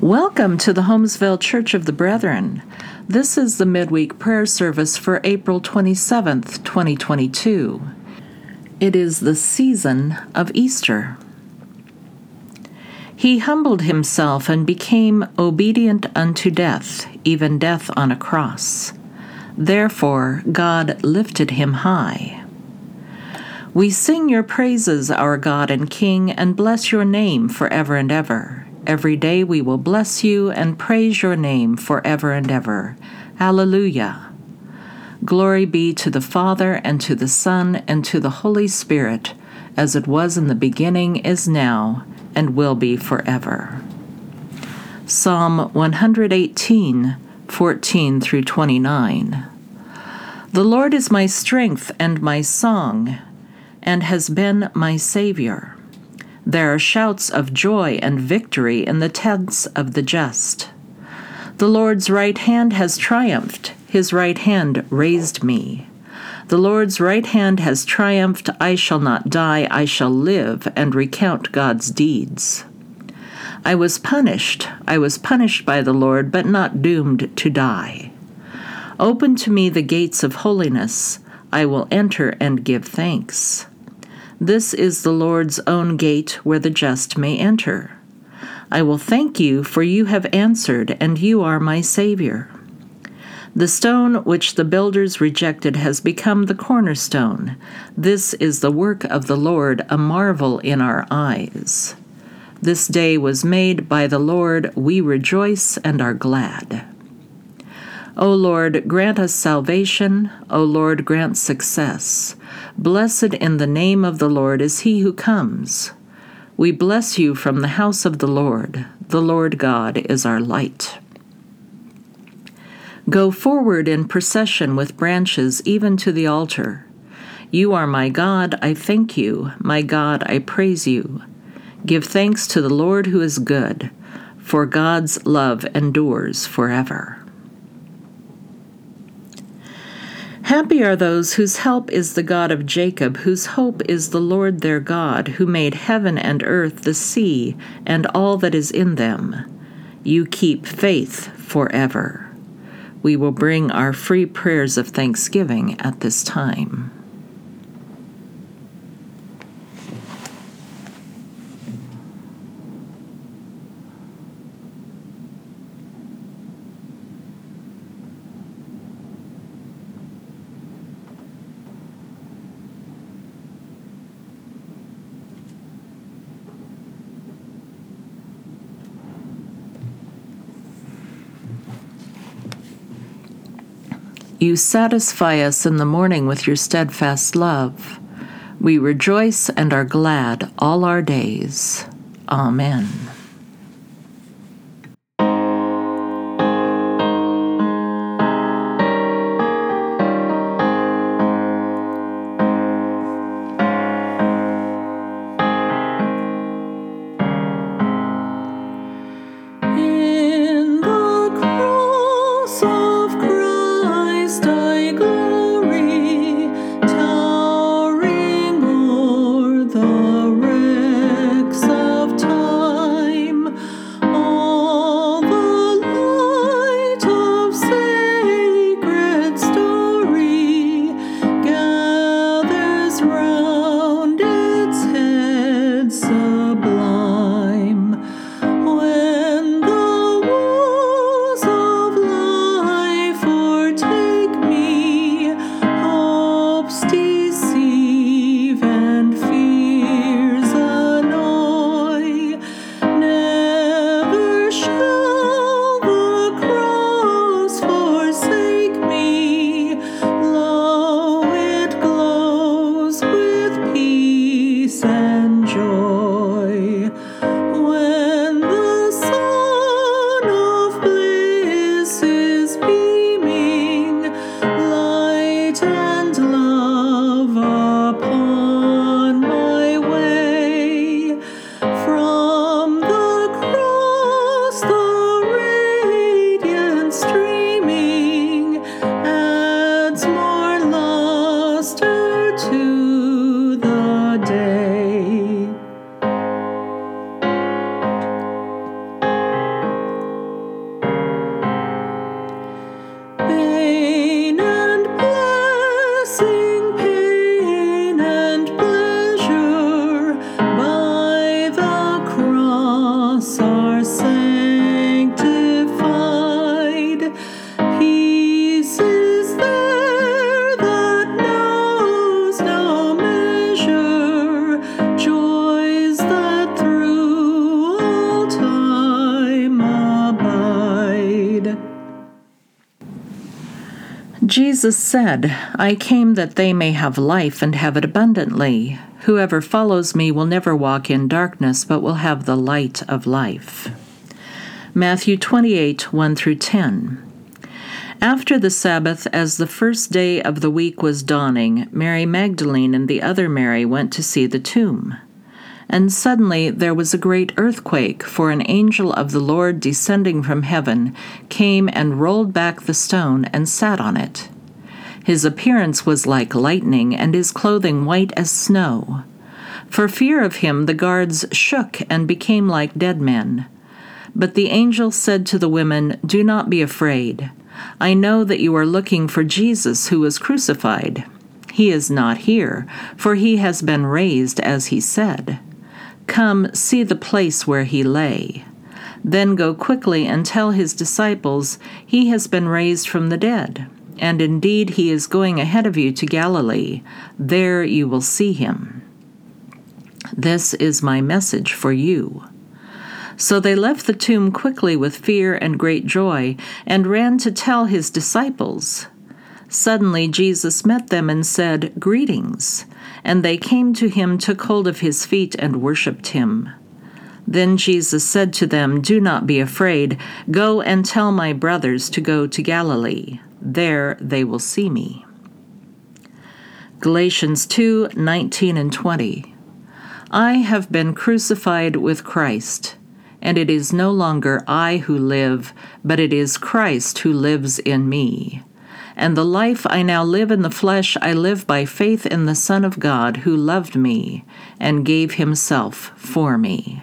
Welcome to the Holmesville Church of the Brethren. This is the midweek prayer service for April 27th, 2022. It is the season of Easter. He humbled himself and became obedient unto death, even death on a cross. Therefore, God lifted him high. We sing your praises, our God and King, and bless your name forever and ever. Every day we will bless you and praise your name forever and ever. Alleluia. Glory be to the Father, and to the Son, and to the Holy Spirit, as it was in the beginning, is now, and will be forever. Psalm 118, 14 through 29. The Lord is my strength and my song, and has been my Savior. There are shouts of joy and victory in the tents of the just. The Lord's right hand has triumphed, his right hand raised me. The Lord's right hand has triumphed, I shall not die, I shall live and recount God's deeds. I was punished, I was punished by the Lord, but not doomed to die. Open to me the gates of holiness, I will enter and give thanks. This is the Lord's own gate where the just may enter. I will thank you, for you have answered, and you are my Savior. The stone which the builders rejected has become the cornerstone. This is the work of the Lord, a marvel in our eyes. This day was made by the Lord, we rejoice and are glad. O Lord, grant us salvation. O Lord, grant success. Blessed in the name of the Lord is he who comes. We bless you from the house of the Lord. The Lord God is our light. Go forward in procession with branches even to the altar. You are my God, I thank you. My God, I praise you. Give thanks to the Lord who is good, for God's love endures forever. Happy are those whose help is the God of Jacob, whose hope is the Lord their God, who made heaven and earth, the sea, and all that is in them. You keep faith forever. We will bring our free prayers of thanksgiving at this time. You satisfy us in the morning with your steadfast love. We rejoice and are glad all our days. Amen. rain. Jesus said, I came that they may have life and have it abundantly. Whoever follows me will never walk in darkness, but will have the light of life. Matthew 28 1 through 10. After the Sabbath, as the first day of the week was dawning, Mary Magdalene and the other Mary went to see the tomb. And suddenly there was a great earthquake, for an angel of the Lord descending from heaven came and rolled back the stone and sat on it. His appearance was like lightning, and his clothing white as snow. For fear of him, the guards shook and became like dead men. But the angel said to the women, Do not be afraid. I know that you are looking for Jesus who was crucified. He is not here, for he has been raised as he said. Come, see the place where he lay. Then go quickly and tell his disciples, He has been raised from the dead and indeed he is going ahead of you to Galilee. There you will see him. This is my message for you. So they left the tomb quickly with fear and great joy, and ran to tell his disciples. Suddenly Jesus met them and said, Greetings. And they came to him, took hold of his feet, and worshipped him. Then Jesus said to them, Do not be afraid. Go and tell my brothers to go to Galilee. There they will see me. Galatians 2 19 and 20. I have been crucified with Christ, and it is no longer I who live, but it is Christ who lives in me. And the life I now live in the flesh, I live by faith in the Son of God who loved me and gave himself for me.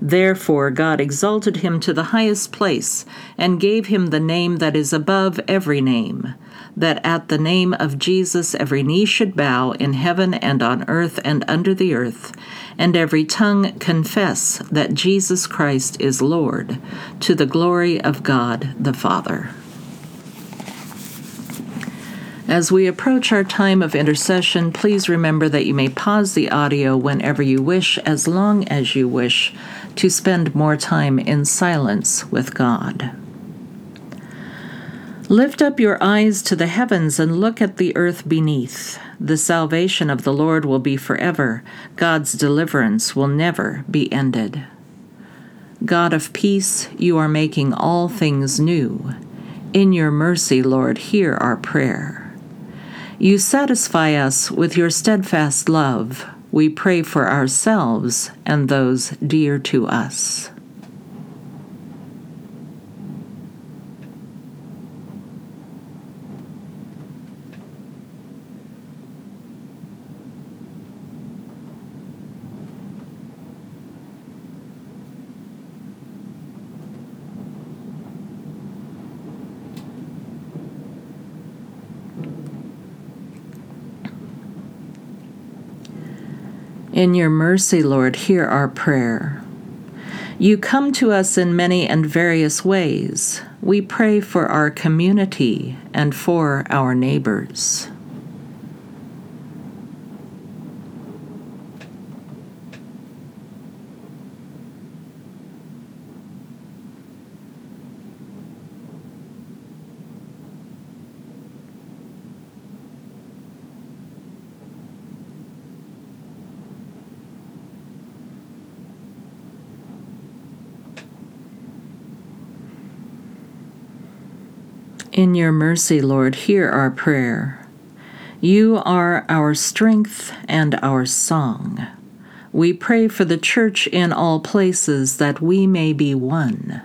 Therefore, God exalted him to the highest place and gave him the name that is above every name, that at the name of Jesus every knee should bow in heaven and on earth and under the earth, and every tongue confess that Jesus Christ is Lord, to the glory of God the Father. As we approach our time of intercession, please remember that you may pause the audio whenever you wish, as long as you wish, to spend more time in silence with God. Lift up your eyes to the heavens and look at the earth beneath. The salvation of the Lord will be forever, God's deliverance will never be ended. God of peace, you are making all things new. In your mercy, Lord, hear our prayer. You satisfy us with your steadfast love we pray for ourselves and those dear to us. In your mercy, Lord, hear our prayer. You come to us in many and various ways. We pray for our community and for our neighbors. In your mercy, Lord, hear our prayer. You are our strength and our song. We pray for the church in all places that we may be one.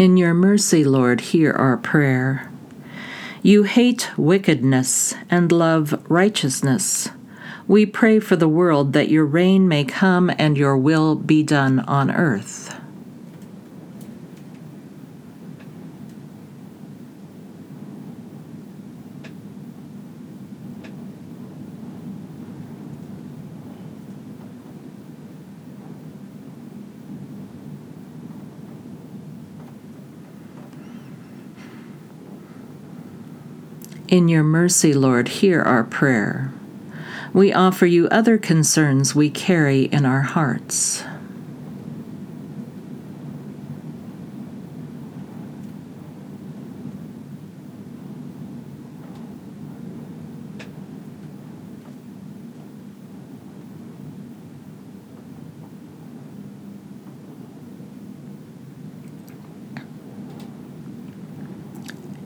In your mercy, Lord, hear our prayer. You hate wickedness and love righteousness. We pray for the world that your reign may come and your will be done on earth. In your mercy, Lord, hear our prayer. We offer you other concerns we carry in our hearts.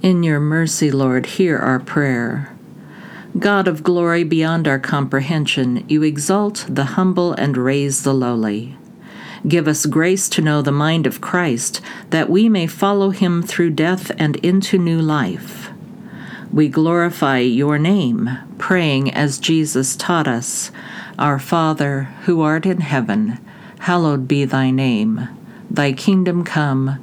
In your mercy, Lord, hear our prayer. God of glory beyond our comprehension, you exalt the humble and raise the lowly. Give us grace to know the mind of Christ, that we may follow him through death and into new life. We glorify your name, praying as Jesus taught us Our Father, who art in heaven, hallowed be thy name. Thy kingdom come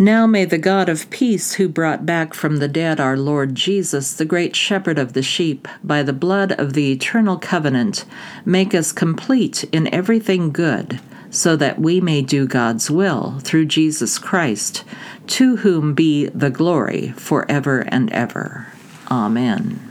Now may the God of peace, who brought back from the dead our Lord Jesus, the great shepherd of the sheep, by the blood of the eternal covenant, make us complete in everything good, so that we may do God's will through Jesus Christ, to whom be the glory forever and ever. Amen.